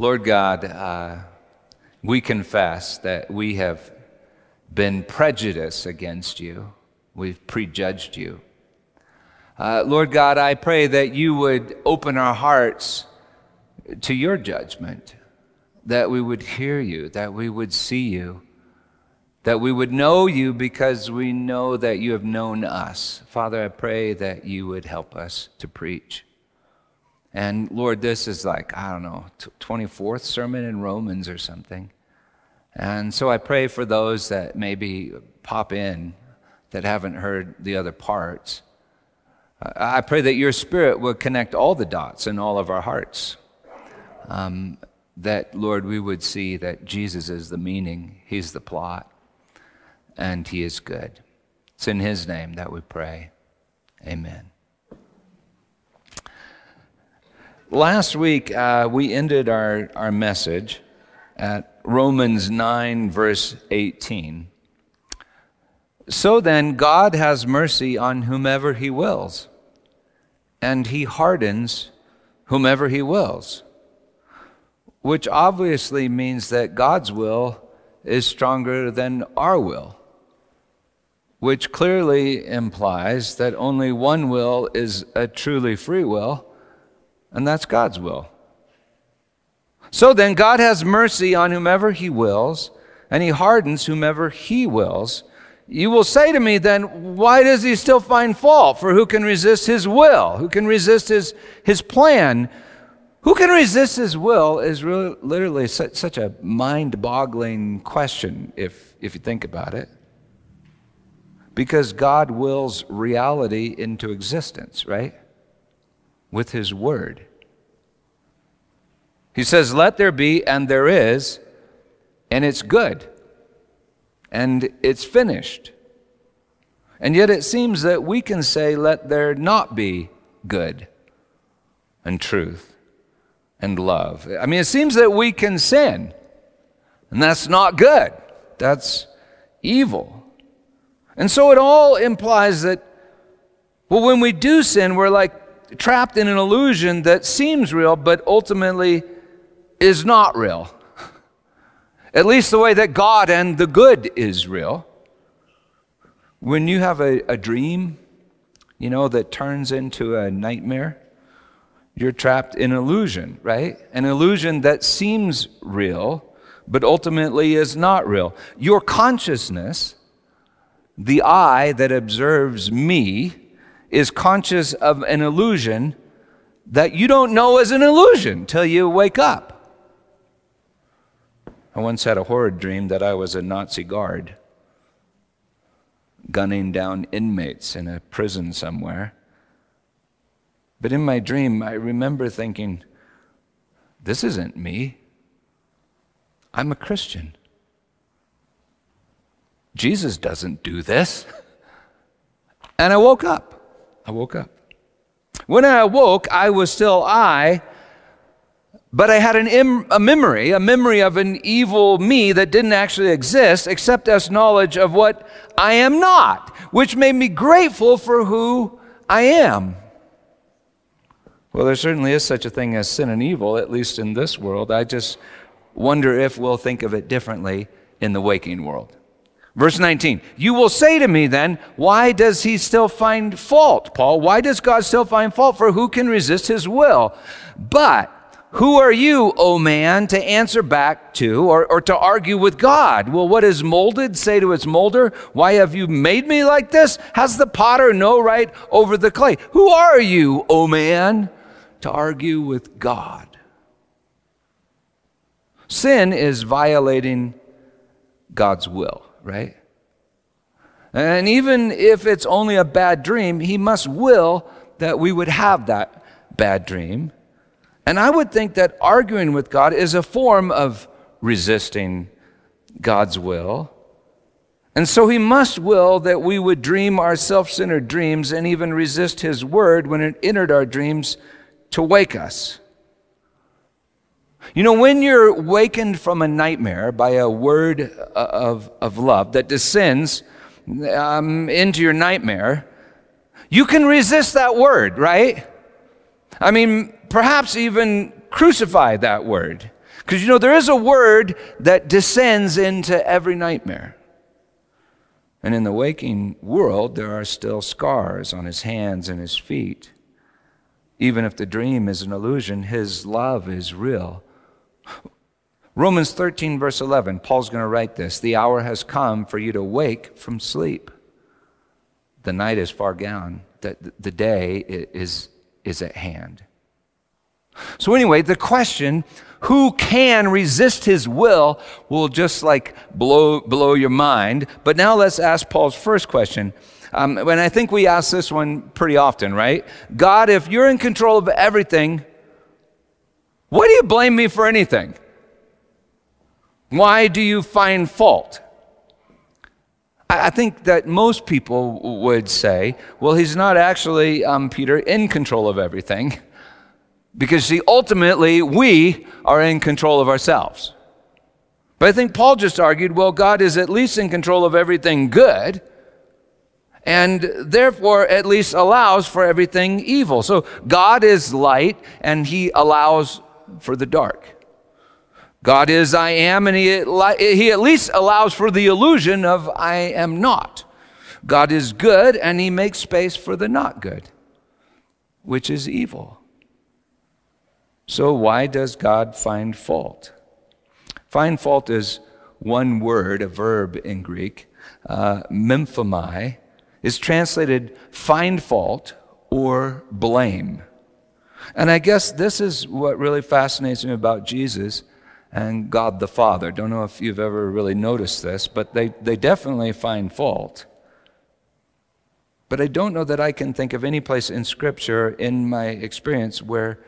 Lord God, uh, we confess that we have been prejudiced against you, we've prejudged you. Uh, Lord God, I pray that you would open our hearts to your judgment, that we would hear you, that we would see you, that we would know you because we know that you have known us. Father, I pray that you would help us to preach. And Lord, this is like, I don't know, 24th sermon in Romans or something. And so I pray for those that maybe pop in that haven't heard the other parts. I pray that your spirit will connect all the dots in all of our hearts. Um, that, Lord, we would see that Jesus is the meaning, He's the plot, and He is good. It's in His name that we pray. Amen. Last week, uh, we ended our, our message at Romans 9, verse 18. So then, God has mercy on whomever he wills, and he hardens whomever he wills, which obviously means that God's will is stronger than our will, which clearly implies that only one will is a truly free will, and that's God's will. So then, God has mercy on whomever he wills, and he hardens whomever he wills. You will say to me, then, why does he still find fault? For who can resist his will? Who can resist his, his plan? Who can resist his will is really, literally such, such a mind boggling question if, if you think about it. Because God wills reality into existence, right? With his word. He says, Let there be, and there is, and it's good and it's finished. And yet it seems that we can say, let there not be good and truth and love. I mean, it seems that we can sin, and that's not good. That's evil. And so it all implies that, well, when we do sin, we're like trapped in an illusion that seems real, but ultimately is not real. At least the way that God and the good is real. When you have a, a dream, you know, that turns into a nightmare, you're trapped in illusion, right? An illusion that seems real, but ultimately is not real. Your consciousness, the eye that observes me, is conscious of an illusion that you don't know is an illusion till you wake up. I once had a horrid dream that I was a Nazi guard gunning down inmates in a prison somewhere. But in my dream, I remember thinking, this isn't me. I'm a Christian. Jesus doesn't do this. And I woke up. I woke up. When I awoke, I was still I, but I had an Im- a memory, a memory of an evil me that didn't actually exist except as knowledge of what I am not, which made me grateful for who I am. Well, there certainly is such a thing as sin and evil, at least in this world. I just wonder if we'll think of it differently in the waking world. Verse 19, you will say to me then, why does he still find fault, Paul? Why does God still find fault? For who can resist his will? But who are you, O man, to answer back to or, or to argue with God? Will what is molded say to its molder, Why have you made me like this? Has the potter no right over the clay? Who are you, O man, to argue with God? Sin is violating God's will, right? And even if it's only a bad dream, He must will that we would have that bad dream. And I would think that arguing with God is a form of resisting God's will. And so he must will that we would dream our self centered dreams and even resist his word when it entered our dreams to wake us. You know, when you're wakened from a nightmare by a word of, of love that descends um, into your nightmare, you can resist that word, right? I mean, perhaps even crucify that word. Because you know, there is a word that descends into every nightmare. And in the waking world, there are still scars on his hands and his feet. Even if the dream is an illusion, his love is real. Romans 13, verse 11, Paul's going to write this The hour has come for you to wake from sleep. The night is far gone, the, the day is, is at hand. So, anyway, the question who can resist his will will just like blow, blow your mind. But now let's ask Paul's first question. Um, and I think we ask this one pretty often, right? God, if you're in control of everything, why do you blame me for anything? Why do you find fault? I think that most people would say, well, he's not actually, um, Peter, in control of everything. Because, see, ultimately, we are in control of ourselves. But I think Paul just argued, well, God is at least in control of everything good, and therefore at least allows for everything evil. So God is light, and he allows for the dark. God is I am, and he, he at least allows for the illusion of I am not. God is good, and he makes space for the not good, which is evil. So, why does God find fault? Find fault is one word, a verb in Greek, uh, memphomai, is translated find fault or blame. And I guess this is what really fascinates me about Jesus and God the Father. Don't know if you've ever really noticed this, but they, they definitely find fault. But I don't know that I can think of any place in Scripture, in my experience, where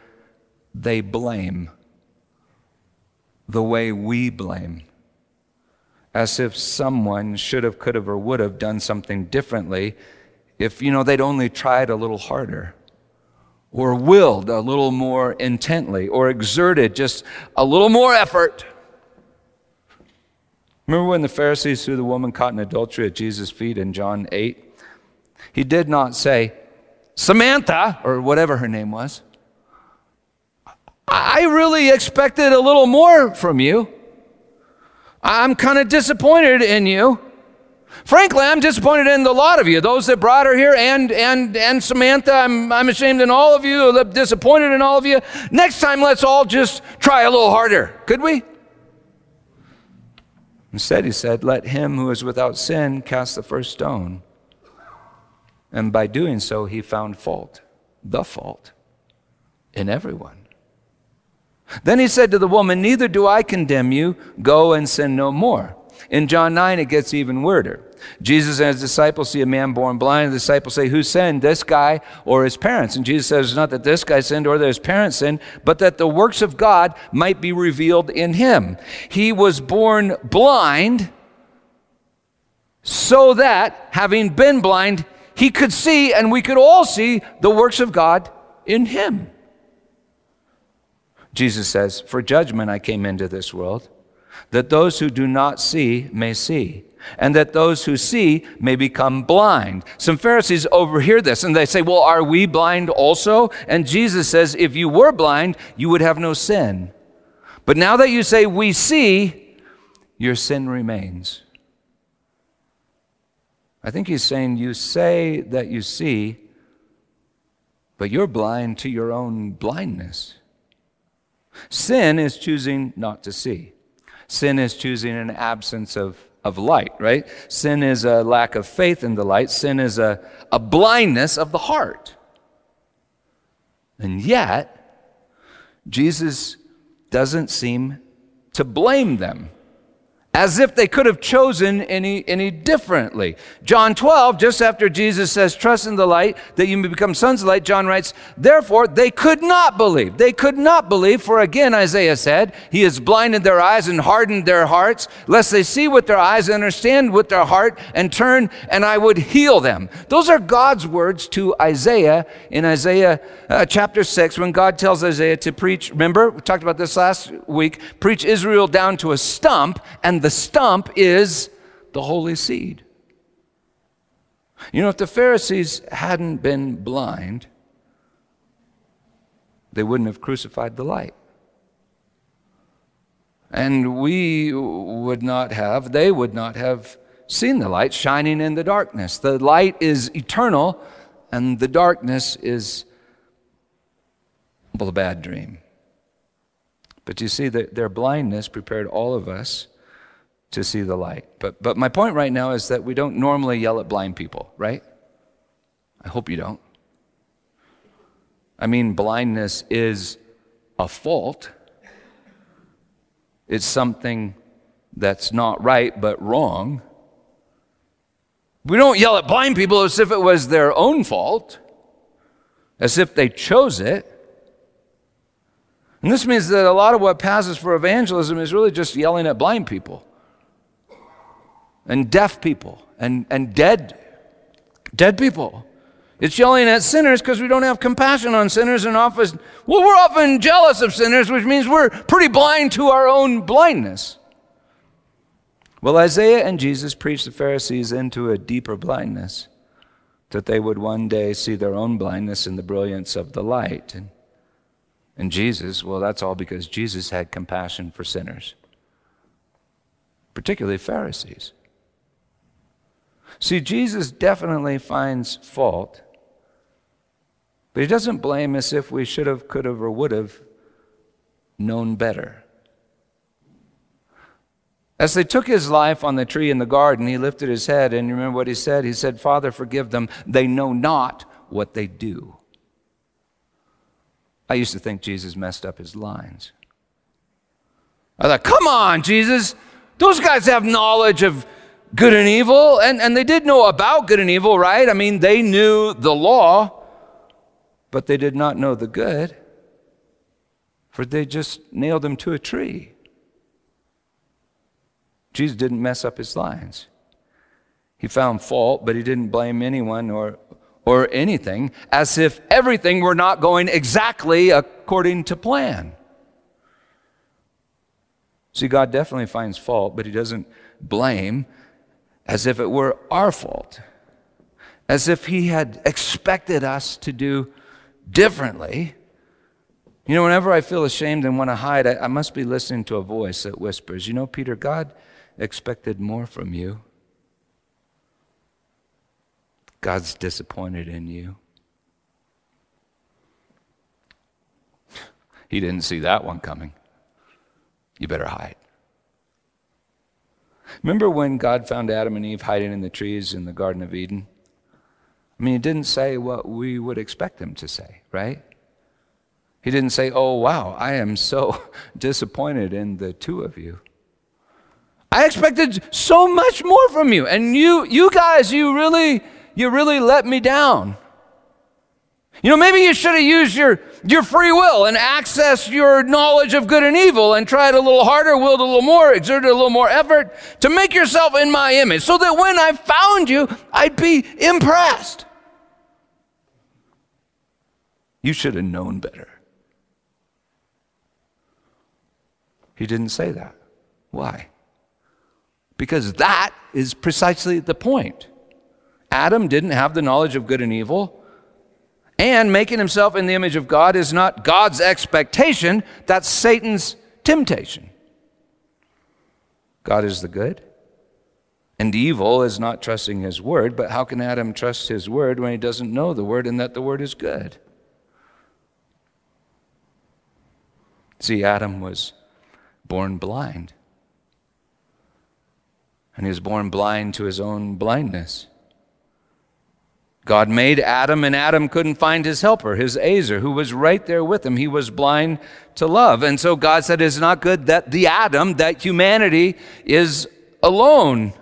they blame the way we blame. As if someone should have, could have, or would have done something differently if, you know, they'd only tried a little harder or willed a little more intently or exerted just a little more effort. Remember when the Pharisees threw the woman caught in adultery at Jesus' feet in John 8? He did not say, Samantha, or whatever her name was. I really expected a little more from you. I'm kind of disappointed in you. Frankly, I'm disappointed in the lot of you, those that brought her here, and and and Samantha. I'm I'm ashamed in all of you, I'm disappointed in all of you. Next time, let's all just try a little harder. Could we? Instead, he said, Let him who is without sin cast the first stone. And by doing so, he found fault, the fault, in everyone. Then he said to the woman, Neither do I condemn you. Go and sin no more. In John 9, it gets even weirder. Jesus and his disciples see a man born blind. The disciples say, Who sinned, this guy or his parents? And Jesus says, Not that this guy sinned or that his parents sinned, but that the works of God might be revealed in him. He was born blind so that, having been blind, he could see and we could all see the works of God in him. Jesus says, For judgment I came into this world, that those who do not see may see, and that those who see may become blind. Some Pharisees overhear this and they say, Well, are we blind also? And Jesus says, If you were blind, you would have no sin. But now that you say, We see, your sin remains. I think he's saying, You say that you see, but you're blind to your own blindness. Sin is choosing not to see. Sin is choosing an absence of, of light, right? Sin is a lack of faith in the light. Sin is a, a blindness of the heart. And yet, Jesus doesn't seem to blame them as if they could have chosen any, any differently. John 12, just after Jesus says, Trust in the light, that you may become sons of light, John writes, Therefore, they could not believe. They could not believe, for again, Isaiah said, He has blinded their eyes and hardened their hearts, lest they see with their eyes and understand with their heart and turn, and I would heal them. Those are God's words to Isaiah in Isaiah uh, chapter 6, when God tells Isaiah to preach. Remember, we talked about this last week preach Israel down to a stump, and the stump is the holy seed. You know, if the Pharisees hadn't been blind, they wouldn't have crucified the light. And we would not have, they would not have seen the light shining in the darkness. The light is eternal, and the darkness is, well, a bad dream. But you see, their blindness prepared all of us to see the light. But, but my point right now is that we don't normally yell at blind people, right? I hope you don't. I mean, blindness is a fault, it's something that's not right but wrong. We don't yell at blind people as if it was their own fault, as if they chose it. And this means that a lot of what passes for evangelism is really just yelling at blind people and deaf people and, and dead, dead people. It's yelling at sinners because we don't have compassion on sinners and often, well, we're often jealous of sinners, which means we're pretty blind to our own blindness. Well, Isaiah and Jesus preached the Pharisees into a deeper blindness, that they would one day see their own blindness in the brilliance of the light. And, and Jesus, well, that's all because Jesus had compassion for sinners, particularly Pharisees. See, Jesus definitely finds fault but he doesn't blame us if we should have, could have, or would have known better. As they took his life on the tree in the garden, he lifted his head, and you remember what he said? He said, Father, forgive them. They know not what they do. I used to think Jesus messed up his lines. I thought, come on, Jesus. Those guys have knowledge of good and evil, and, and they did know about good and evil, right? I mean, they knew the law but they did not know the good, for they just nailed him to a tree. Jesus didn't mess up his lines. He found fault, but he didn't blame anyone or, or anything, as if everything were not going exactly according to plan. See, God definitely finds fault, but he doesn't blame as if it were our fault, as if he had expected us to do differently. You know, whenever I feel ashamed and want to hide, I, I must be listening to a voice that whispers, You know, Peter, God expected more from you. God's disappointed in you. He didn't see that one coming. You better hide. Remember when God found Adam and Eve hiding in the trees in the Garden of Eden? I mean, he didn't say what we would expect him to say, right? He didn't say, Oh, wow, I am so disappointed in the two of you. I expected so much more from you. And you, you guys, you really, you really let me down. You know, maybe you should have used your, your free will and accessed your knowledge of good and evil and tried a little harder, willed a little more, exerted a little more effort to make yourself in my image so that when I found you, I'd be impressed. You should have known better. He didn't say that. Why? Because that is precisely the point. Adam didn't have the knowledge of good and evil, and making himself in the image of God is not God's expectation, that's Satan's temptation. God is the good, and evil is not trusting his word, but how can Adam trust his word when he doesn't know the word and that the word is good? See, Adam was born blind. And he was born blind to his own blindness. God made Adam, and Adam couldn't find his helper, his Ezer, who was right there with him. He was blind to love. And so God said, It's not good that the Adam, that humanity, is alone.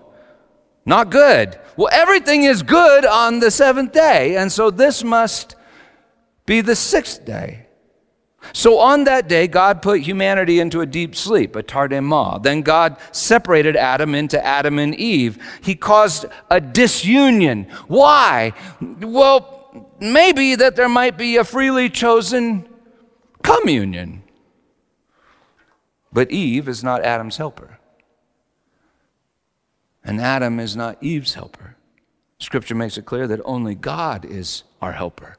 Not good. Well, everything is good on the seventh day. And so this must be the sixth day. So on that day, God put humanity into a deep sleep, a tardema. Then God separated Adam into Adam and Eve. He caused a disunion. Why? Well, maybe that there might be a freely chosen communion. But Eve is not Adam's helper. And Adam is not Eve's helper. Scripture makes it clear that only God is our helper.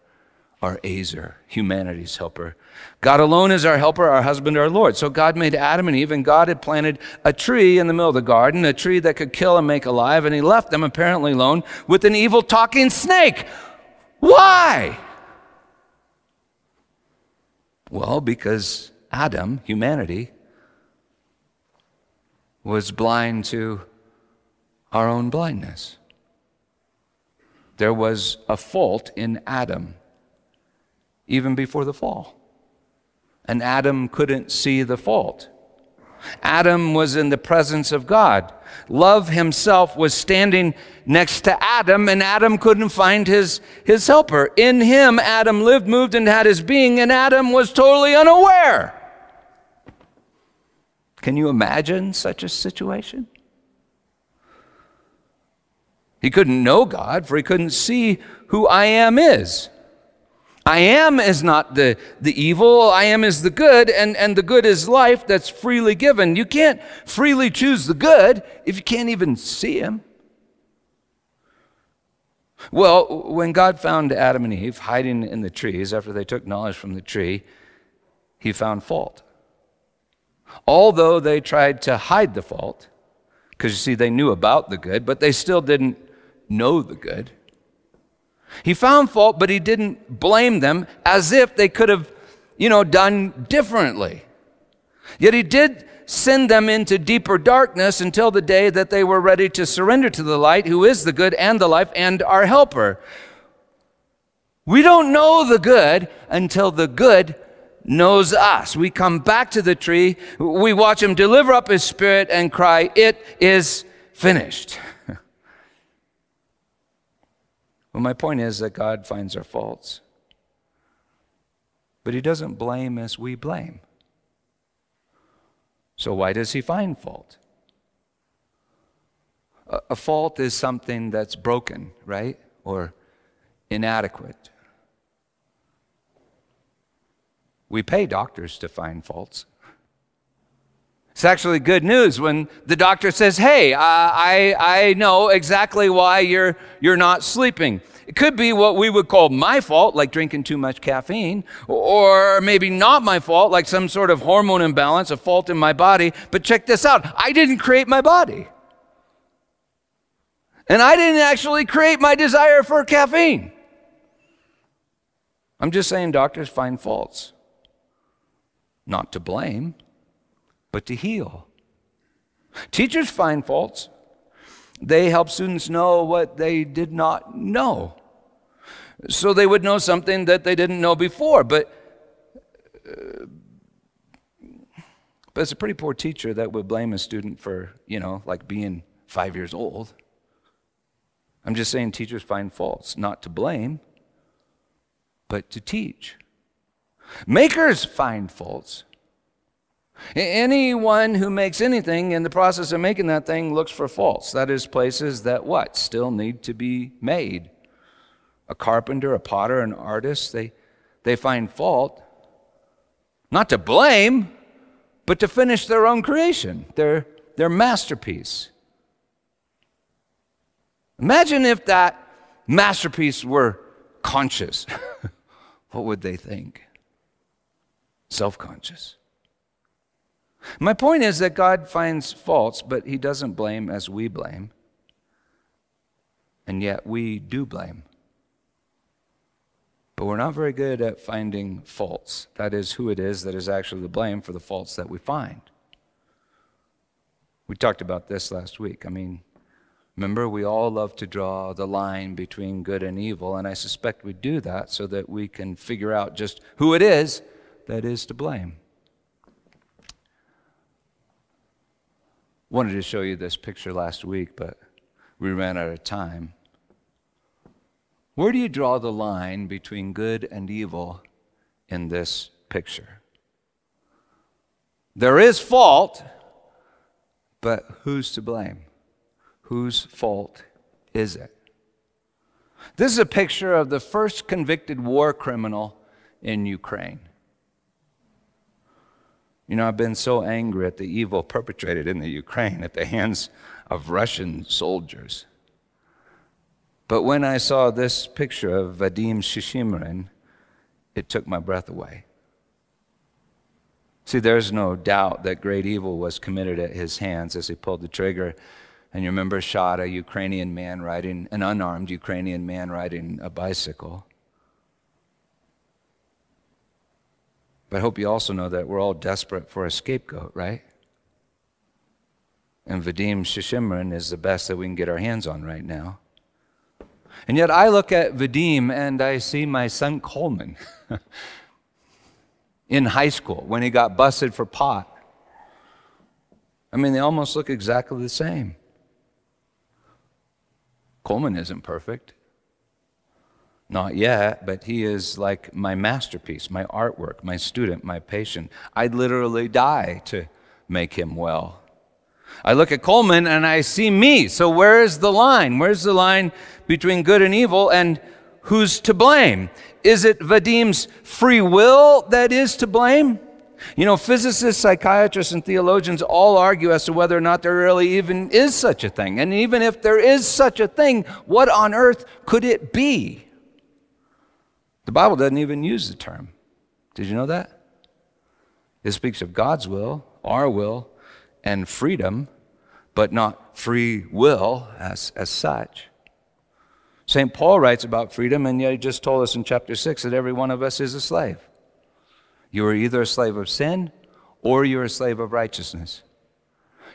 Our Ezer, humanity's helper. God alone is our helper, our husband, our Lord. So God made Adam and Eve, and God had planted a tree in the middle of the garden, a tree that could kill and make alive, and He left them apparently alone with an evil talking snake. Why? Well, because Adam, humanity, was blind to our own blindness. There was a fault in Adam even before the fall. And Adam couldn't see the fault. Adam was in the presence of God. Love himself was standing next to Adam, and Adam couldn't find his, his helper. In him, Adam lived, moved, and had his being, and Adam was totally unaware. Can you imagine such a situation? He couldn't know God, for he couldn't see who I am is. I am is not the, the evil, I am is the good, and, and the good is life that's freely given. You can't freely choose the good if you can't even see him. Well, when God found Adam and Eve hiding in the trees after they took knowledge from the tree, he found fault. Although they tried to hide the fault, because you see, they knew about the good, but they still didn't know the good. He found fault, but he didn't blame them as if they could have, you know, done differently. Yet he did send them into deeper darkness until the day that they were ready to surrender to the light, who is the good and the life and our helper. We don't know the good until the good knows us. We come back to the tree, we watch him deliver up his spirit and cry, It is finished. Well, my point is that God finds our faults, but he doesn't blame as we blame. So, why does he find fault? A, a fault is something that's broken, right? Or inadequate. We pay doctors to find faults. It's actually good news when the doctor says, Hey, I, I know exactly why you're, you're not sleeping. It could be what we would call my fault, like drinking too much caffeine, or maybe not my fault, like some sort of hormone imbalance, a fault in my body. But check this out I didn't create my body. And I didn't actually create my desire for caffeine. I'm just saying doctors find faults not to blame, but to heal. Teachers find faults. They help students know what they did not know. So they would know something that they didn't know before. But, uh, but it's a pretty poor teacher that would blame a student for, you know, like being five years old. I'm just saying teachers find faults, not to blame, but to teach. Makers find faults. Anyone who makes anything in the process of making that thing looks for faults. That is, places that what? Still need to be made. A carpenter, a potter, an artist, they, they find fault, not to blame, but to finish their own creation, their, their masterpiece. Imagine if that masterpiece were conscious. what would they think? self conscious. My point is that God finds faults, but he doesn't blame as we blame. And yet we do blame. But we're not very good at finding faults. That is, who it is that is actually the blame for the faults that we find. We talked about this last week. I mean, remember, we all love to draw the line between good and evil, and I suspect we do that so that we can figure out just who it is that is to blame. Wanted to show you this picture last week, but we ran out of time. Where do you draw the line between good and evil in this picture? There is fault, but who's to blame? Whose fault is it? This is a picture of the first convicted war criminal in Ukraine. You know, I've been so angry at the evil perpetrated in the Ukraine at the hands of Russian soldiers. But when I saw this picture of Vadim Shishimarin, it took my breath away. See, there's no doubt that great evil was committed at his hands as he pulled the trigger. And you remember shot a Ukrainian man riding, an unarmed Ukrainian man riding a bicycle. But I hope you also know that we're all desperate for a scapegoat, right? And Vadim Shishimarin is the best that we can get our hands on right now. And yet I look at Vadim and I see my son Coleman in high school when he got busted for pot. I mean, they almost look exactly the same. Coleman isn't perfect. Not yet, but he is like my masterpiece, my artwork, my student, my patient. I'd literally die to make him well. I look at Coleman and I see me. So where is the line? Where's the line between good and evil and who's to blame? Is it Vadim's free will that is to blame? You know, physicists, psychiatrists, and theologians all argue as to whether or not there really even is such a thing. And even if there is such a thing, what on earth could it be? The Bible doesn't even use the term. Did you know that? It speaks of God's will, our will, and freedom, but not free will as, as such. St. Paul writes about freedom, and yet he just told us in chapter 6 that every one of us is a slave. You are either a slave of sin or you're a slave of righteousness.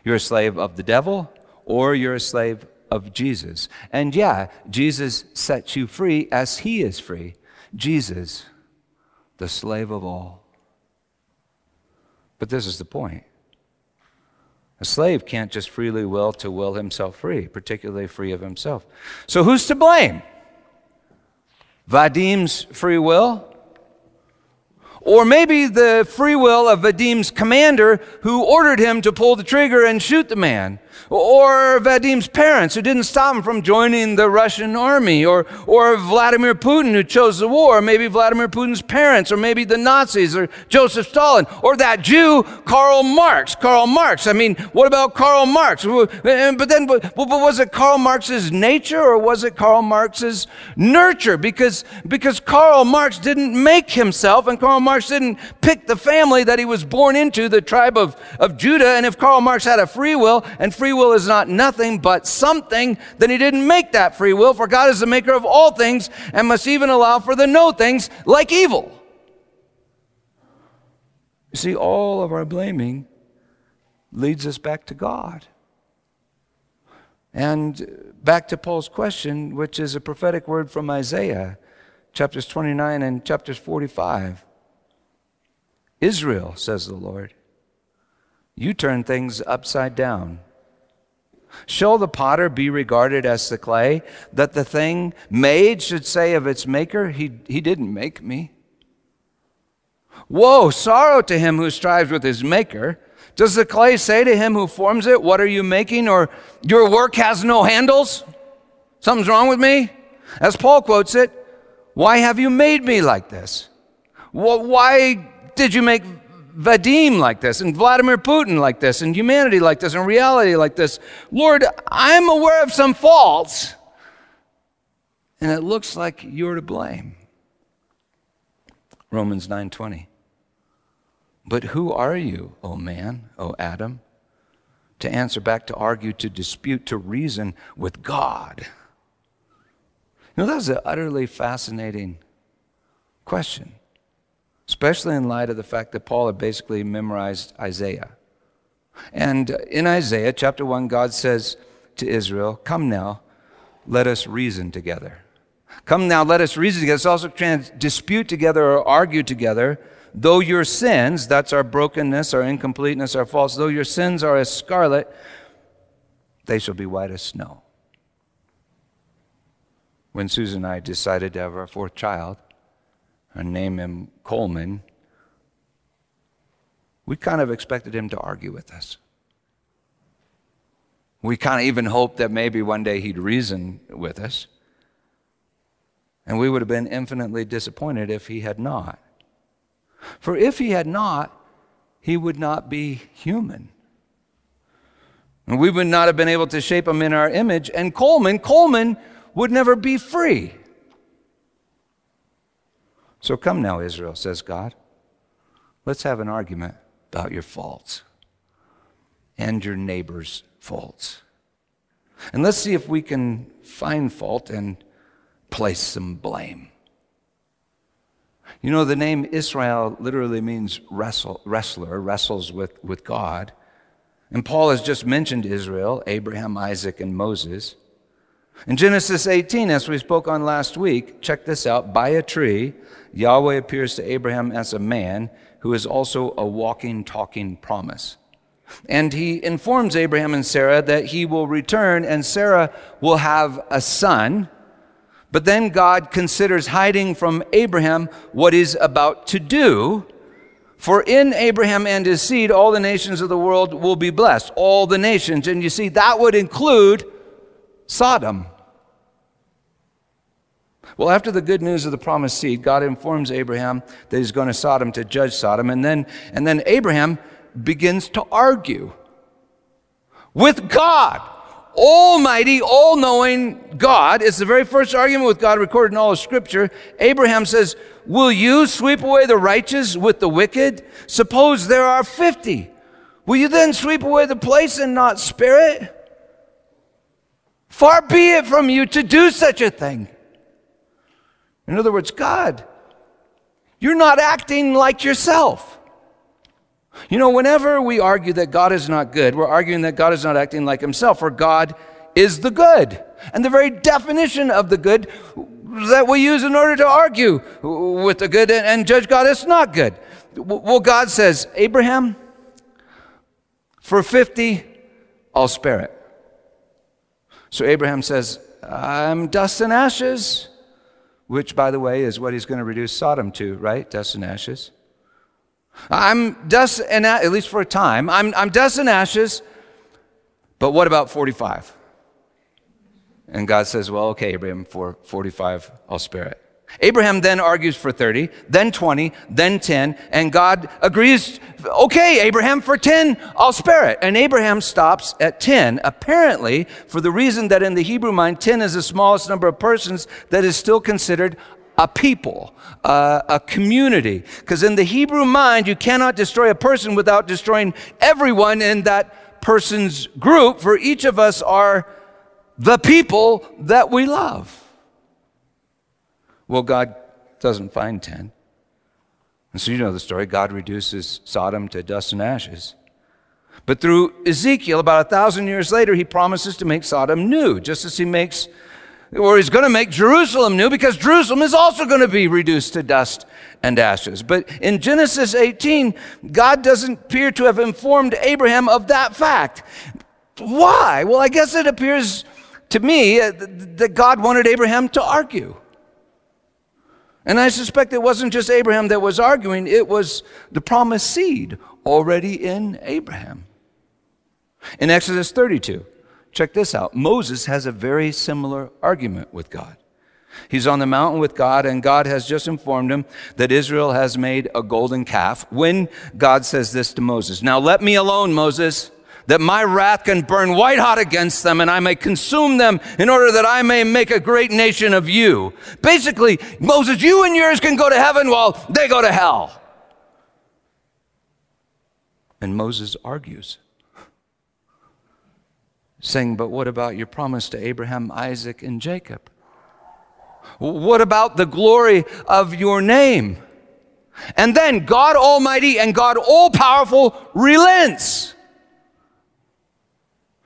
You're a slave of the devil or you're a slave of Jesus. And yeah, Jesus sets you free as he is free. Jesus, the slave of all. But this is the point. A slave can't just freely will to will himself free, particularly free of himself. So who's to blame? Vadim's free will? Or maybe the free will of Vadim's commander who ordered him to pull the trigger and shoot the man or Vadim's parents who didn't stop him from joining the Russian army, or, or Vladimir Putin who chose the war, maybe Vladimir Putin's parents, or maybe the Nazis, or Joseph Stalin, or that Jew, Karl Marx. Karl Marx. I mean, what about Karl Marx? But then, but, but was it Karl Marx's nature, or was it Karl Marx's nurture? Because, because Karl Marx didn't make himself, and Karl Marx didn't pick the family that he was born into, the tribe of, of Judah. And if Karl Marx had a free will, and free will is not nothing but something, then he didn't make that free will, for God is the maker of all things and must even allow for the no things like evil. You see, all of our blaming leads us back to God. And back to Paul's question, which is a prophetic word from Isaiah, chapters 29 and chapters 45. Israel, says the Lord, you turn things upside down. Shall the potter be regarded as the clay, that the thing made should say of its maker, He, he didn't make me? Woe, sorrow to him who strives with his maker. Does the clay say to him who forms it, What are you making? Or your work has no handles? Something's wrong with me? As Paul quotes it, Why have you made me like this? Why did you make Vadim like this, and Vladimir Putin like this, and humanity like this, and reality like this. Lord, I'm aware of some faults, and it looks like you're to blame. Romans 9:20. But who are you, O man, O Adam, to answer back, to argue, to dispute, to reason with God? You know, that's an utterly fascinating question especially in light of the fact that Paul had basically memorized Isaiah. And in Isaiah chapter 1, God says to Israel, Come now, let us reason together. Come now, let us reason together. It's also trans- dispute together or argue together. Though your sins, that's our brokenness, our incompleteness, our faults, though your sins are as scarlet, they shall be white as snow. When Susan and I decided to have our fourth child, and name him Coleman, we kind of expected him to argue with us. We kind of even hoped that maybe one day he'd reason with us. And we would have been infinitely disappointed if he had not. For if he had not, he would not be human. And we would not have been able to shape him in our image. And Coleman, Coleman would never be free. So come now, Israel, says God. Let's have an argument about your faults and your neighbor's faults. And let's see if we can find fault and place some blame. You know, the name Israel literally means wrestle, wrestler, wrestles with, with God. And Paul has just mentioned Israel, Abraham, Isaac, and Moses. In Genesis 18, as we spoke on last week, check this out by a tree, Yahweh appears to Abraham as a man who is also a walking, talking promise. And he informs Abraham and Sarah that he will return and Sarah will have a son. But then God considers hiding from Abraham what he's about to do. For in Abraham and his seed, all the nations of the world will be blessed. All the nations. And you see, that would include Sodom. Well, after the good news of the promised seed, God informs Abraham that he's going to Sodom to judge Sodom. And then, and then Abraham begins to argue with God. Almighty, all knowing God. It's the very first argument with God recorded in all of Scripture. Abraham says, Will you sweep away the righteous with the wicked? Suppose there are 50. Will you then sweep away the place and not spare it? Far be it from you to do such a thing. In other words, God, you're not acting like yourself. You know, whenever we argue that God is not good, we're arguing that God is not acting like himself, for God is the good. And the very definition of the good that we use in order to argue with the good and judge God is not good. Well, God says, Abraham, for 50, I'll spare it. So Abraham says, I'm dust and ashes, which, by the way, is what he's going to reduce Sodom to, right? Dust and ashes. I'm dust and at least for a time, I'm, I'm dust and ashes, but what about 45? And God says, Well, okay, Abraham, for 45, I'll spare it. Abraham then argues for 30, then 20, then 10, and God agrees, okay, Abraham, for 10, I'll spare it. And Abraham stops at 10, apparently for the reason that in the Hebrew mind, 10 is the smallest number of persons that is still considered a people, uh, a community. Because in the Hebrew mind, you cannot destroy a person without destroying everyone in that person's group, for each of us are the people that we love. Well, God doesn't find 10. And so you know the story. God reduces Sodom to dust and ashes. But through Ezekiel, about a thousand years later, he promises to make Sodom new, just as he makes, or he's going to make Jerusalem new, because Jerusalem is also going to be reduced to dust and ashes. But in Genesis 18, God doesn't appear to have informed Abraham of that fact. Why? Well, I guess it appears to me uh, that God wanted Abraham to argue. And I suspect it wasn't just Abraham that was arguing, it was the promised seed already in Abraham. In Exodus 32, check this out Moses has a very similar argument with God. He's on the mountain with God, and God has just informed him that Israel has made a golden calf. When God says this to Moses, Now let me alone, Moses that my wrath can burn white hot against them and I may consume them in order that I may make a great nation of you. Basically, Moses, you and yours can go to heaven while they go to hell. And Moses argues, saying, But what about your promise to Abraham, Isaac, and Jacob? What about the glory of your name? And then God Almighty and God All Powerful relents.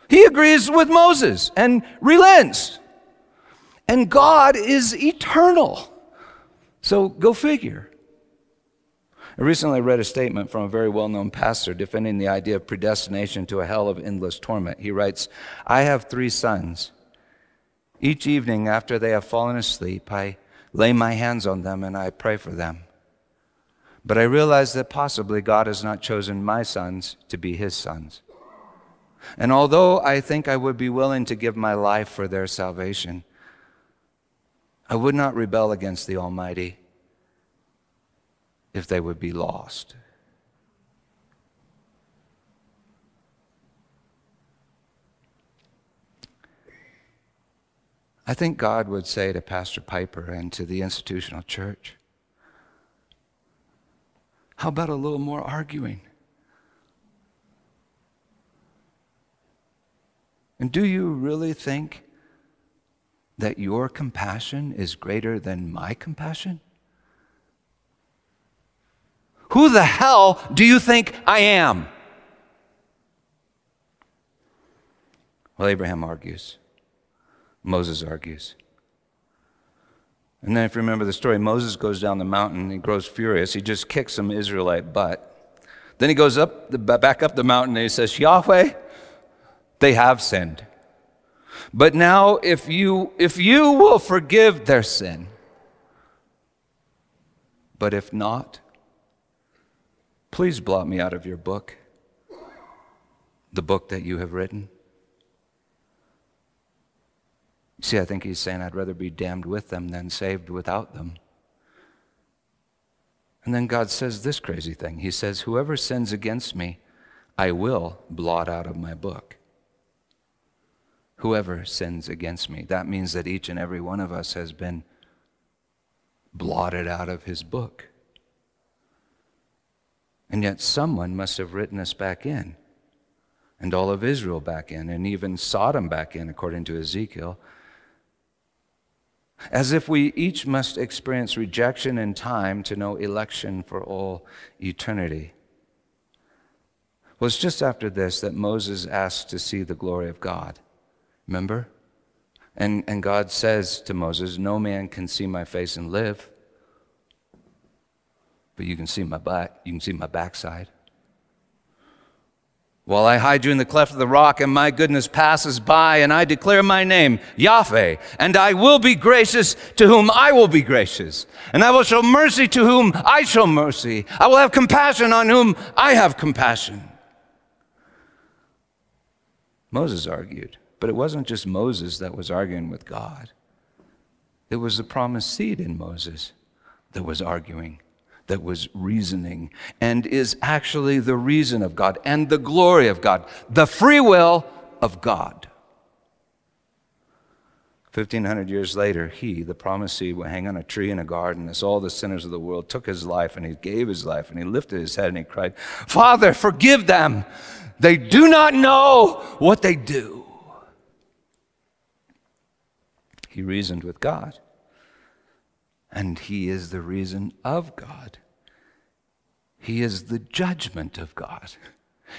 He agrees with Moses and relents. And God is eternal. So go figure. I recently read a statement from a very well known pastor defending the idea of predestination to a hell of endless torment. He writes I have three sons. Each evening after they have fallen asleep, I lay my hands on them and I pray for them. But I realize that possibly God has not chosen my sons to be his sons. And although I think I would be willing to give my life for their salvation, I would not rebel against the Almighty if they would be lost. I think God would say to Pastor Piper and to the institutional church, How about a little more arguing? And do you really think that your compassion is greater than my compassion? Who the hell do you think I am? Well, Abraham argues. Moses argues. And then, if you remember the story, Moses goes down the mountain. He grows furious. He just kicks some Israelite butt. Then he goes up the, back up the mountain and he says, Yahweh, they have sinned. But now, if you, if you will forgive their sin, but if not, please blot me out of your book, the book that you have written. See, I think he's saying, I'd rather be damned with them than saved without them. And then God says this crazy thing He says, Whoever sins against me, I will blot out of my book. Whoever sins against me. That means that each and every one of us has been blotted out of his book. And yet, someone must have written us back in, and all of Israel back in, and even Sodom back in, according to Ezekiel as if we each must experience rejection in time to know election for all eternity. Well, it's just after this that Moses asked to see the glory of God. Remember? And, and God says to Moses, No man can see my face and live, but you can see my butt, you can see my backside. While I hide you in the cleft of the rock, and my goodness passes by, and I declare my name, Yahweh, and I will be gracious to whom I will be gracious, and I will show mercy to whom I show mercy. I will have compassion on whom I have compassion. Moses argued, but it wasn't just Moses that was arguing with God. It was the promised seed in Moses that was arguing that was reasoning and is actually the reason of God and the glory of God, the free will of God. 1500 years later, he, the promised seed, will hang on a tree in a garden as all the sinners of the world took his life and he gave his life and he lifted his head and he cried, Father, forgive them. They do not know what they do. He reasoned with God and He is the reason of God. He is the judgment of God.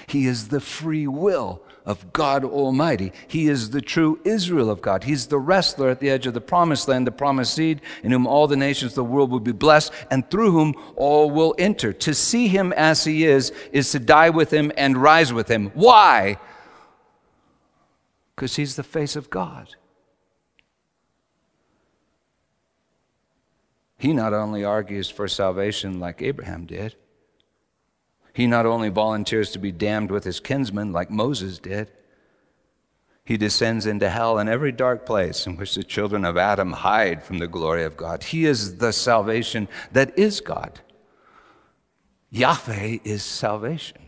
He is the free will of God Almighty. He is the true Israel of God. He's the wrestler at the edge of the promised land, the promised seed, in whom all the nations of the world will be blessed, and through whom all will enter. To see him as he is, is to die with him and rise with him. Why? Because he's the face of God. He not only argues for salvation like Abraham did, he not only volunteers to be damned with his kinsmen like Moses did, he descends into hell and every dark place in which the children of Adam hide from the glory of God. He is the salvation that is God. Yahweh is salvation.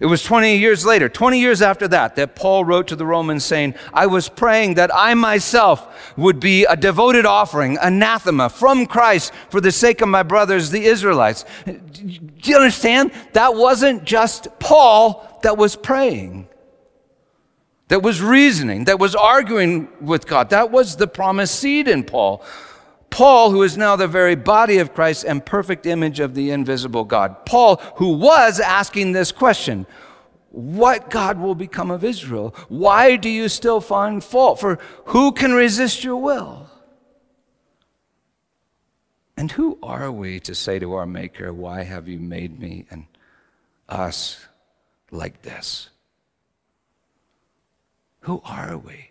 It was 20 years later, 20 years after that, that Paul wrote to the Romans saying, I was praying that I myself would be a devoted offering, anathema from Christ for the sake of my brothers, the Israelites. Do you understand? That wasn't just Paul that was praying, that was reasoning, that was arguing with God. That was the promised seed in Paul. Paul, who is now the very body of Christ and perfect image of the invisible God. Paul, who was asking this question What God will become of Israel? Why do you still find fault? For who can resist your will? And who are we to say to our Maker, Why have you made me and us like this? Who are we?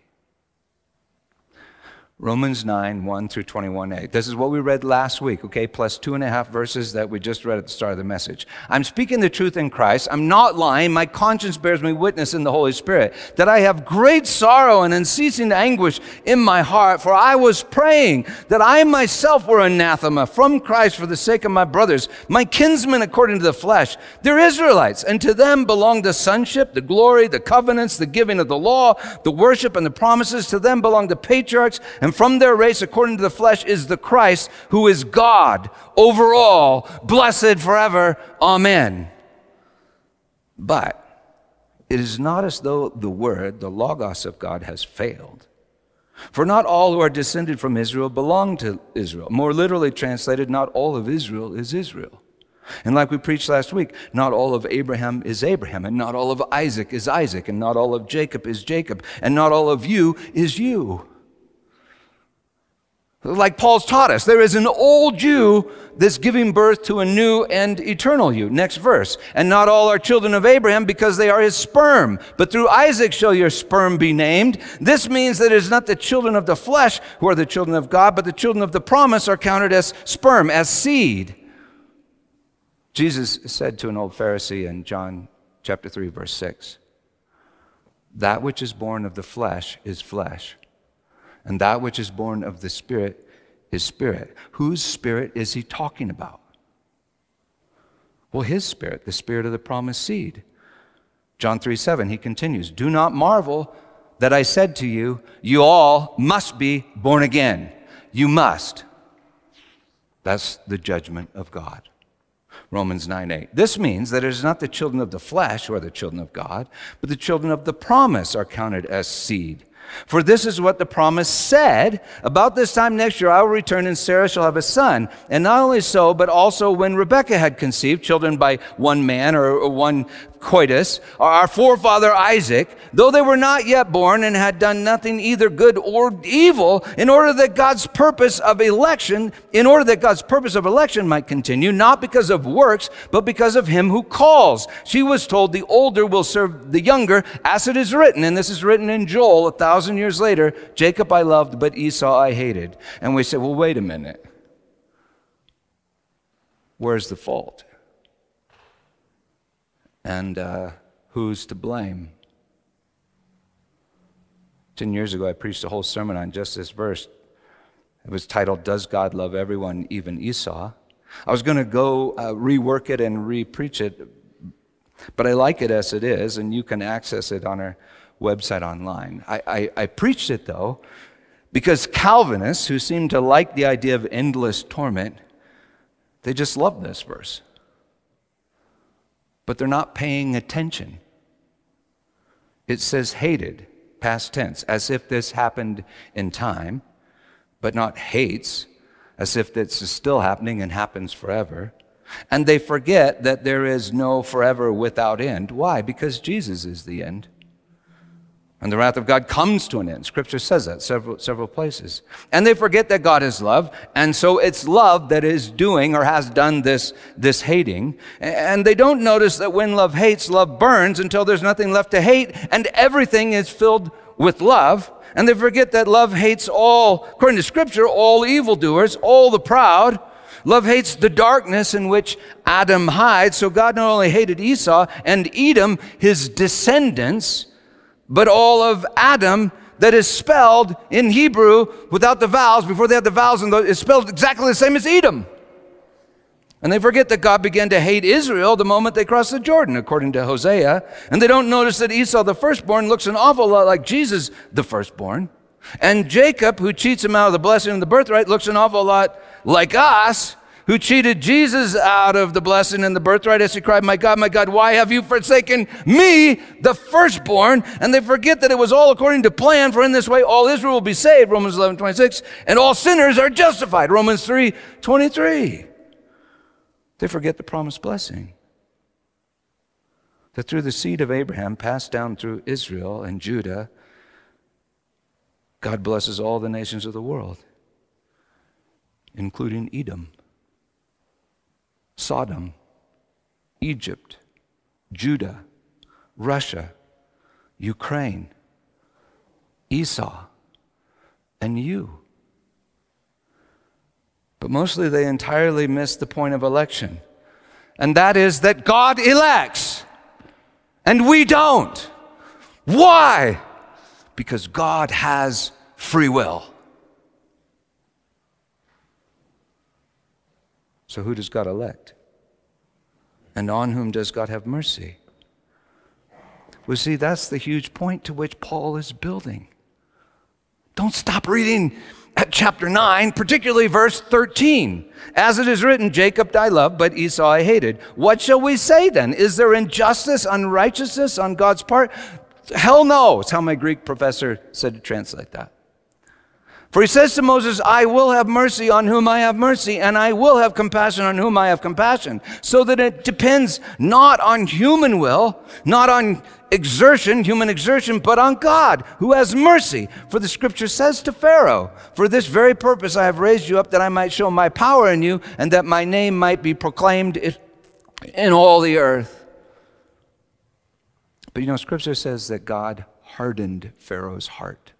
Romans 9, 1 through 21a. This is what we read last week, okay, plus two and a half verses that we just read at the start of the message. I'm speaking the truth in Christ. I'm not lying. My conscience bears me witness in the Holy Spirit that I have great sorrow and unceasing anguish in my heart, for I was praying that I myself were anathema from Christ for the sake of my brothers, my kinsmen according to the flesh. They're Israelites, and to them belong the sonship, the glory, the covenants, the giving of the law, the worship, and the promises. To them belong the patriarchs. And and from their race, according to the flesh, is the Christ, who is God over all, blessed forever. Amen. But it is not as though the word, the Logos of God, has failed. For not all who are descended from Israel belong to Israel. More literally translated, not all of Israel is Israel. And like we preached last week, not all of Abraham is Abraham, and not all of Isaac is Isaac, and not all of Jacob is Jacob, and not all of you is you. Like Paul's taught us, there is an old you that's giving birth to a new and eternal you. Next verse. And not all are children of Abraham because they are his sperm, but through Isaac shall your sperm be named. This means that it is not the children of the flesh who are the children of God, but the children of the promise are counted as sperm, as seed. Jesus said to an old Pharisee in John chapter 3, verse 6 That which is born of the flesh is flesh, and that which is born of the Spirit is spirit. Whose spirit is he talking about? Well, his spirit, the spirit of the promised seed. John 3 7, he continues, Do not marvel that I said to you, You all must be born again. You must. That's the judgment of God. Romans 9 8. This means that it is not the children of the flesh who are the children of God, but the children of the promise are counted as seed. For this is what the promise said About this time next year, I will return, and Sarah shall have a son. And not only so, but also when Rebekah had conceived children by one man or one coitus, our forefather Isaac, though they were not yet born and had done nothing either good or evil, in order that God's purpose of election, in order that God's purpose of election might continue, not because of works, but because of him who calls. She was told the older will serve the younger, as it is written, and this is written in Joel a thousand years later, Jacob I loved, but Esau I hated. And we say, well, wait a minute. Where's the fault? And uh, who's to blame? Ten years ago, I preached a whole sermon on just this verse. It was titled, Does God Love Everyone, Even Esau? I was going to go uh, rework it and re preach it, but I like it as it is, and you can access it on our website online. I, I, I preached it though because Calvinists, who seem to like the idea of endless torment, they just love this verse. But they're not paying attention. It says hated, past tense, as if this happened in time, but not hates, as if this is still happening and happens forever. And they forget that there is no forever without end. Why? Because Jesus is the end. And the wrath of God comes to an end. Scripture says that several, several places. And they forget that God is love. And so it's love that is doing or has done this, this hating. And they don't notice that when love hates, love burns until there's nothing left to hate and everything is filled with love. And they forget that love hates all, according to Scripture, all evildoers, all the proud. Love hates the darkness in which Adam hides. So God not only hated Esau and Edom, his descendants, but all of Adam that is spelled in Hebrew without the vowels, before they had the vowels, and it's spelled exactly the same as Edom. And they forget that God began to hate Israel the moment they crossed the Jordan, according to Hosea. And they don't notice that Esau, the firstborn, looks an awful lot like Jesus, the firstborn. And Jacob, who cheats him out of the blessing and the birthright, looks an awful lot like us, who cheated Jesus out of the blessing and the birthright as he cried, My God, my God, why have you forsaken me, the firstborn? And they forget that it was all according to plan, for in this way all Israel will be saved, Romans 11, 26, and all sinners are justified, Romans 3, 23. They forget the promised blessing. That through the seed of Abraham, passed down through Israel and Judah, God blesses all the nations of the world, including Edom. Sodom, Egypt, Judah, Russia, Ukraine, Esau, and you. But mostly they entirely miss the point of election, and that is that God elects, and we don't. Why? Because God has free will. So, who does God elect? And on whom does God have mercy? Well, see, that's the huge point to which Paul is building. Don't stop reading at chapter 9, particularly verse 13. As it is written, Jacob I loved, but Esau I hated. What shall we say then? Is there injustice, unrighteousness on God's part? Hell no. It's how my Greek professor said to translate that. For he says to Moses, I will have mercy on whom I have mercy, and I will have compassion on whom I have compassion. So that it depends not on human will, not on exertion, human exertion, but on God, who has mercy. For the scripture says to Pharaoh, For this very purpose I have raised you up, that I might show my power in you, and that my name might be proclaimed in all the earth. But you know, scripture says that God hardened Pharaoh's heart.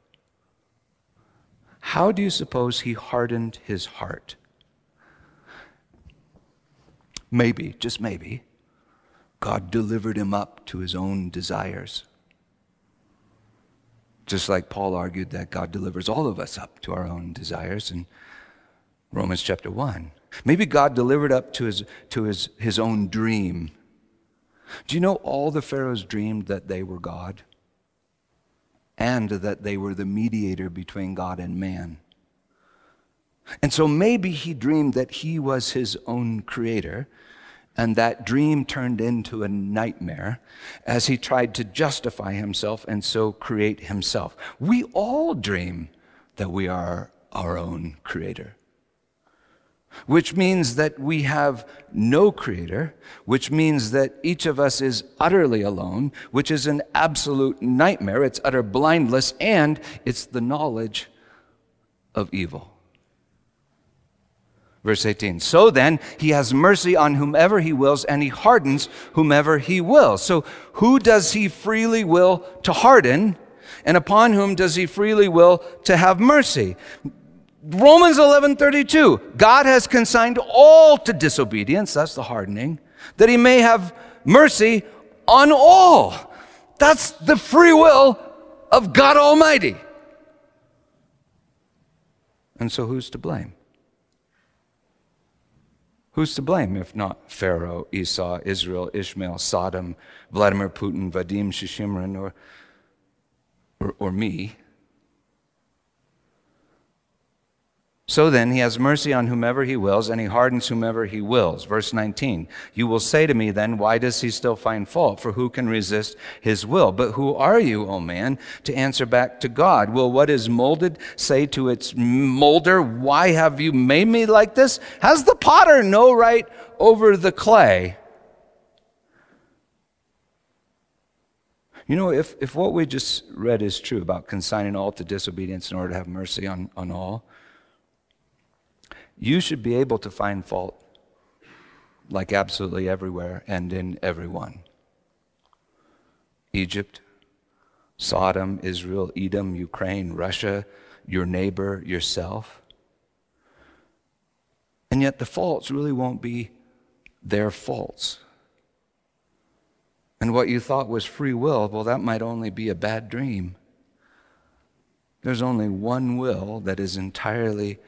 How do you suppose he hardened his heart? Maybe, just maybe, God delivered him up to his own desires. Just like Paul argued that God delivers all of us up to our own desires in Romans chapter 1. Maybe God delivered up to his, to his, his own dream. Do you know all the Pharaohs dreamed that they were God? And that they were the mediator between God and man. And so maybe he dreamed that he was his own creator, and that dream turned into a nightmare as he tried to justify himself and so create himself. We all dream that we are our own creator which means that we have no creator, which means that each of us is utterly alone, which is an absolute nightmare. It's utter blindness, and it's the knowledge of evil. Verse 18. So then, he has mercy on whomever he wills, and he hardens whomever he wills. So, who does he freely will to harden? And upon whom does he freely will to have mercy? Romans 11:32 God has consigned all to disobedience that's the hardening that he may have mercy on all. That's the free will of God almighty. And so who's to blame? Who's to blame if not Pharaoh, Esau, Israel, Ishmael, Sodom, Vladimir Putin, Vadim Shishimarin, or, or, or me? So then, he has mercy on whomever he wills, and he hardens whomever he wills. Verse 19. You will say to me then, why does he still find fault? For who can resist his will? But who are you, O man, to answer back to God? Will what is molded say to its molder, why have you made me like this? Has the potter no right over the clay? You know, if, if what we just read is true about consigning all to disobedience in order to have mercy on, on all, you should be able to find fault like absolutely everywhere and in everyone. Egypt, Sodom, Israel, Edom, Ukraine, Russia, your neighbor, yourself. And yet the faults really won't be their faults. And what you thought was free will, well, that might only be a bad dream. There's only one will that is entirely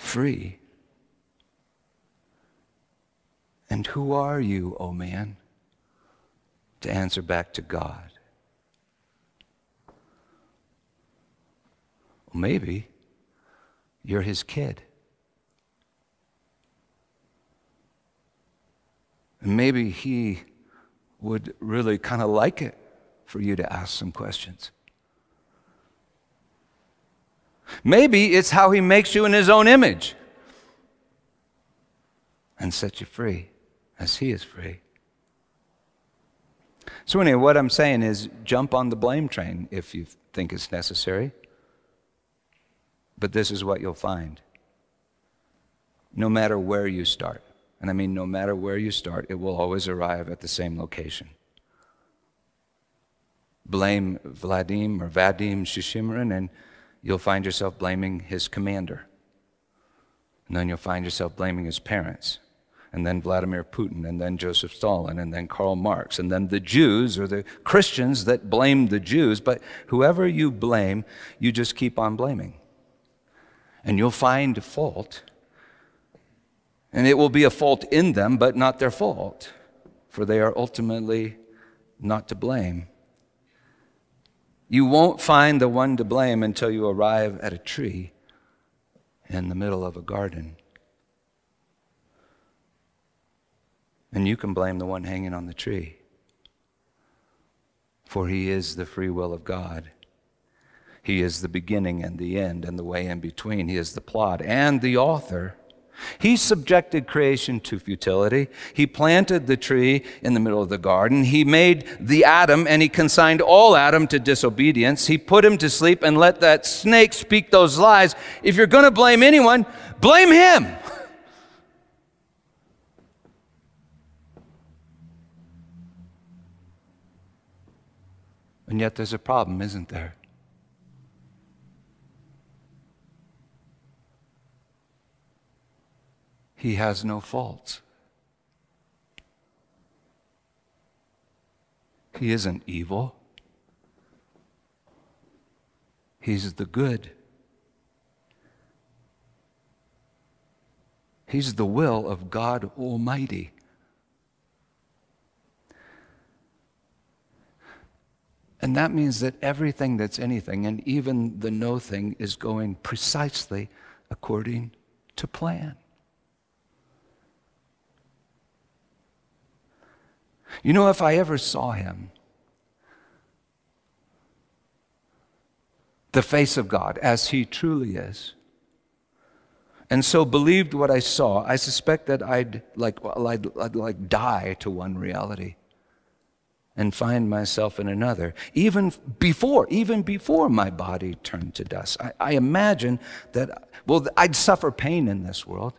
free. And who are you, O oh man, to answer back to God? Well, maybe you're his kid. And maybe he would really kind of like it for you to ask some questions. Maybe it's how he makes you in his own image and sets you free as he is free. So, anyway, what I'm saying is jump on the blame train if you think it's necessary. But this is what you'll find. No matter where you start, and I mean no matter where you start, it will always arrive at the same location. Blame Vladim or Vadim Shishimarin and you'll find yourself blaming his commander. And then you'll find yourself blaming his parents. And then Vladimir Putin, and then Joseph Stalin, and then Karl Marx, and then the Jews or the Christians that blame the Jews. But whoever you blame, you just keep on blaming. And you'll find fault. And it will be a fault in them, but not their fault, for they are ultimately not to blame. You won't find the one to blame until you arrive at a tree in the middle of a garden. And you can blame the one hanging on the tree, for he is the free will of God. He is the beginning and the end and the way in between. He is the plot and the author. He subjected creation to futility. He planted the tree in the middle of the garden. He made the Adam and he consigned all Adam to disobedience. He put him to sleep and let that snake speak those lies. If you're going to blame anyone, blame him. And yet there's a problem, isn't there? He has no faults. He isn't evil. He's the good. He's the will of God Almighty. And that means that everything that's anything, and even the no thing, is going precisely according to plan. You know, if I ever saw him, the face of God as he truly is, and so believed what I saw, I suspect that I'd like, well, I'd, I'd like die to one reality and find myself in another, even before, even before my body turned to dust. I, I imagine that, well, I'd suffer pain in this world.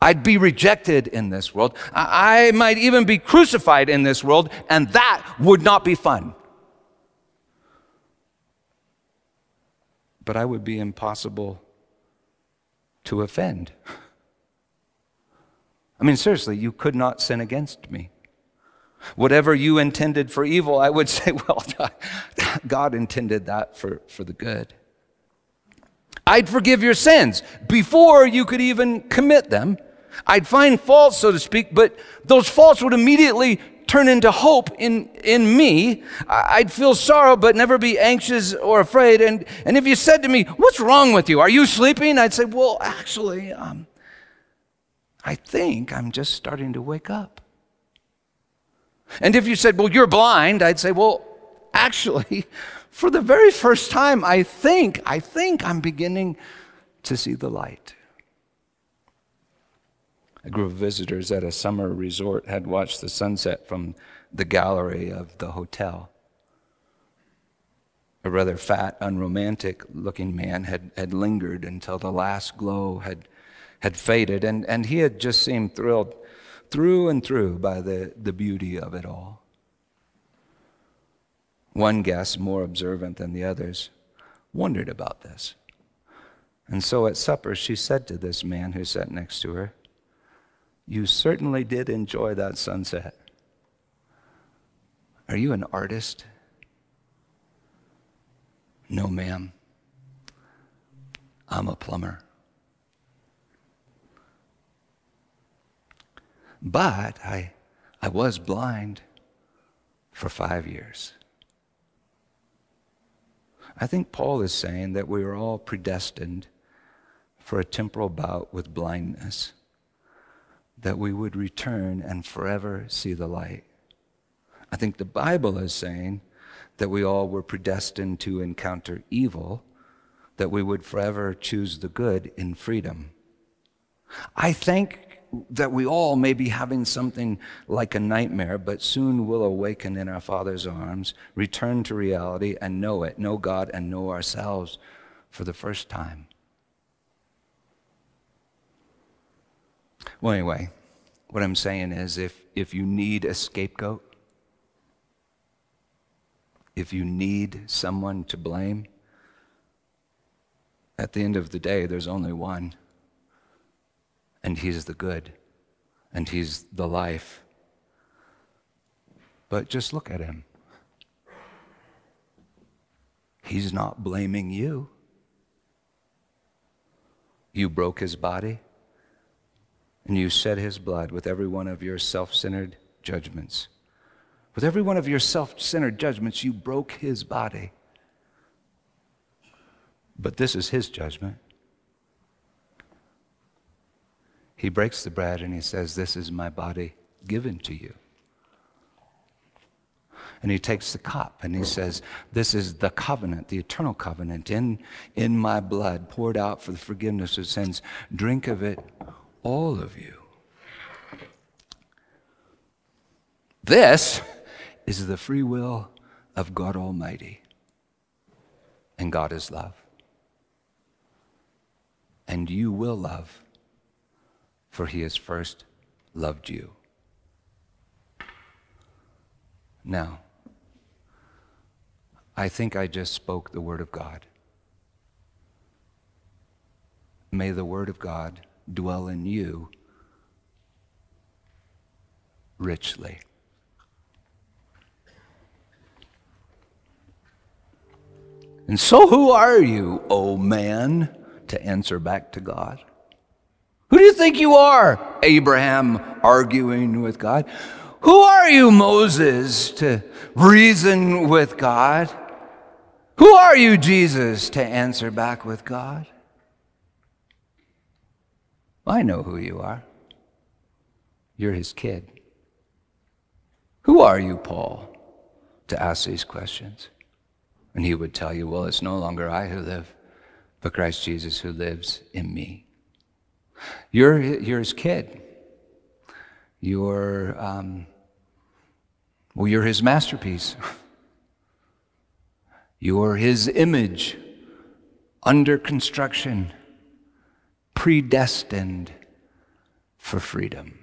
I'd be rejected in this world. I might even be crucified in this world, and that would not be fun. But I would be impossible to offend. I mean, seriously, you could not sin against me. Whatever you intended for evil, I would say, well, God intended that for, for the good. I'd forgive your sins before you could even commit them. I'd find faults, so to speak, but those faults would immediately turn into hope in, in me. I'd feel sorrow, but never be anxious or afraid. And, and if you said to me, What's wrong with you? Are you sleeping? I'd say, Well, actually, um, I think I'm just starting to wake up. And if you said, Well, you're blind, I'd say, Well, actually, for the very first time, I think, I think I'm beginning to see the light. A group of visitors at a summer resort had watched the sunset from the gallery of the hotel. A rather fat, unromantic looking man had, had lingered until the last glow had, had faded, and, and he had just seemed thrilled through and through by the, the beauty of it all. One guest, more observant than the others, wondered about this. And so at supper, she said to this man who sat next to her, you certainly did enjoy that sunset. Are you an artist? No, ma'am. I'm a plumber. But I, I was blind for five years. I think Paul is saying that we are all predestined for a temporal bout with blindness that we would return and forever see the light. I think the Bible is saying that we all were predestined to encounter evil, that we would forever choose the good in freedom. I think that we all may be having something like a nightmare, but soon will awaken in our Father's arms, return to reality, and know it, know God, and know ourselves for the first time. Well, anyway, what I'm saying is if, if you need a scapegoat, if you need someone to blame, at the end of the day, there's only one. And he's the good, and he's the life. But just look at him. He's not blaming you. You broke his body and you shed his blood with every one of your self centered judgments. With every one of your self centered judgments, you broke his body. But this is his judgment. He breaks the bread and he says, This is my body given to you. And he takes the cup and he says, This is the covenant, the eternal covenant in, in my blood, poured out for the forgiveness of sins. Drink of it, all of you. This is the free will of God Almighty. And God is love. And you will love, for he has first loved you. Now, I think I just spoke the Word of God. May the Word of God dwell in you richly. And so, who are you, O oh man, to answer back to God? Who do you think you are? Abraham arguing with God. Who are you, Moses, to reason with God? Who are you, Jesus, to answer back with God? I know who you are. You're his kid. Who are you, Paul, to ask these questions? And he would tell you, well, it's no longer I who live, but Christ Jesus who lives in me. You're, you're his kid. You're, um, well, you're his masterpiece. you're his image under construction, predestined for freedom.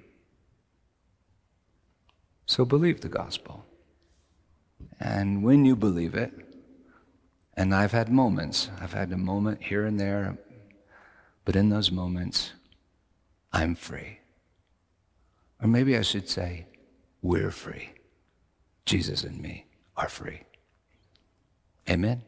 So believe the gospel. And when you believe it, and I've had moments, I've had a moment here and there, but in those moments, I'm free. Or maybe I should say, we're free. Jesus and me are free. Amen.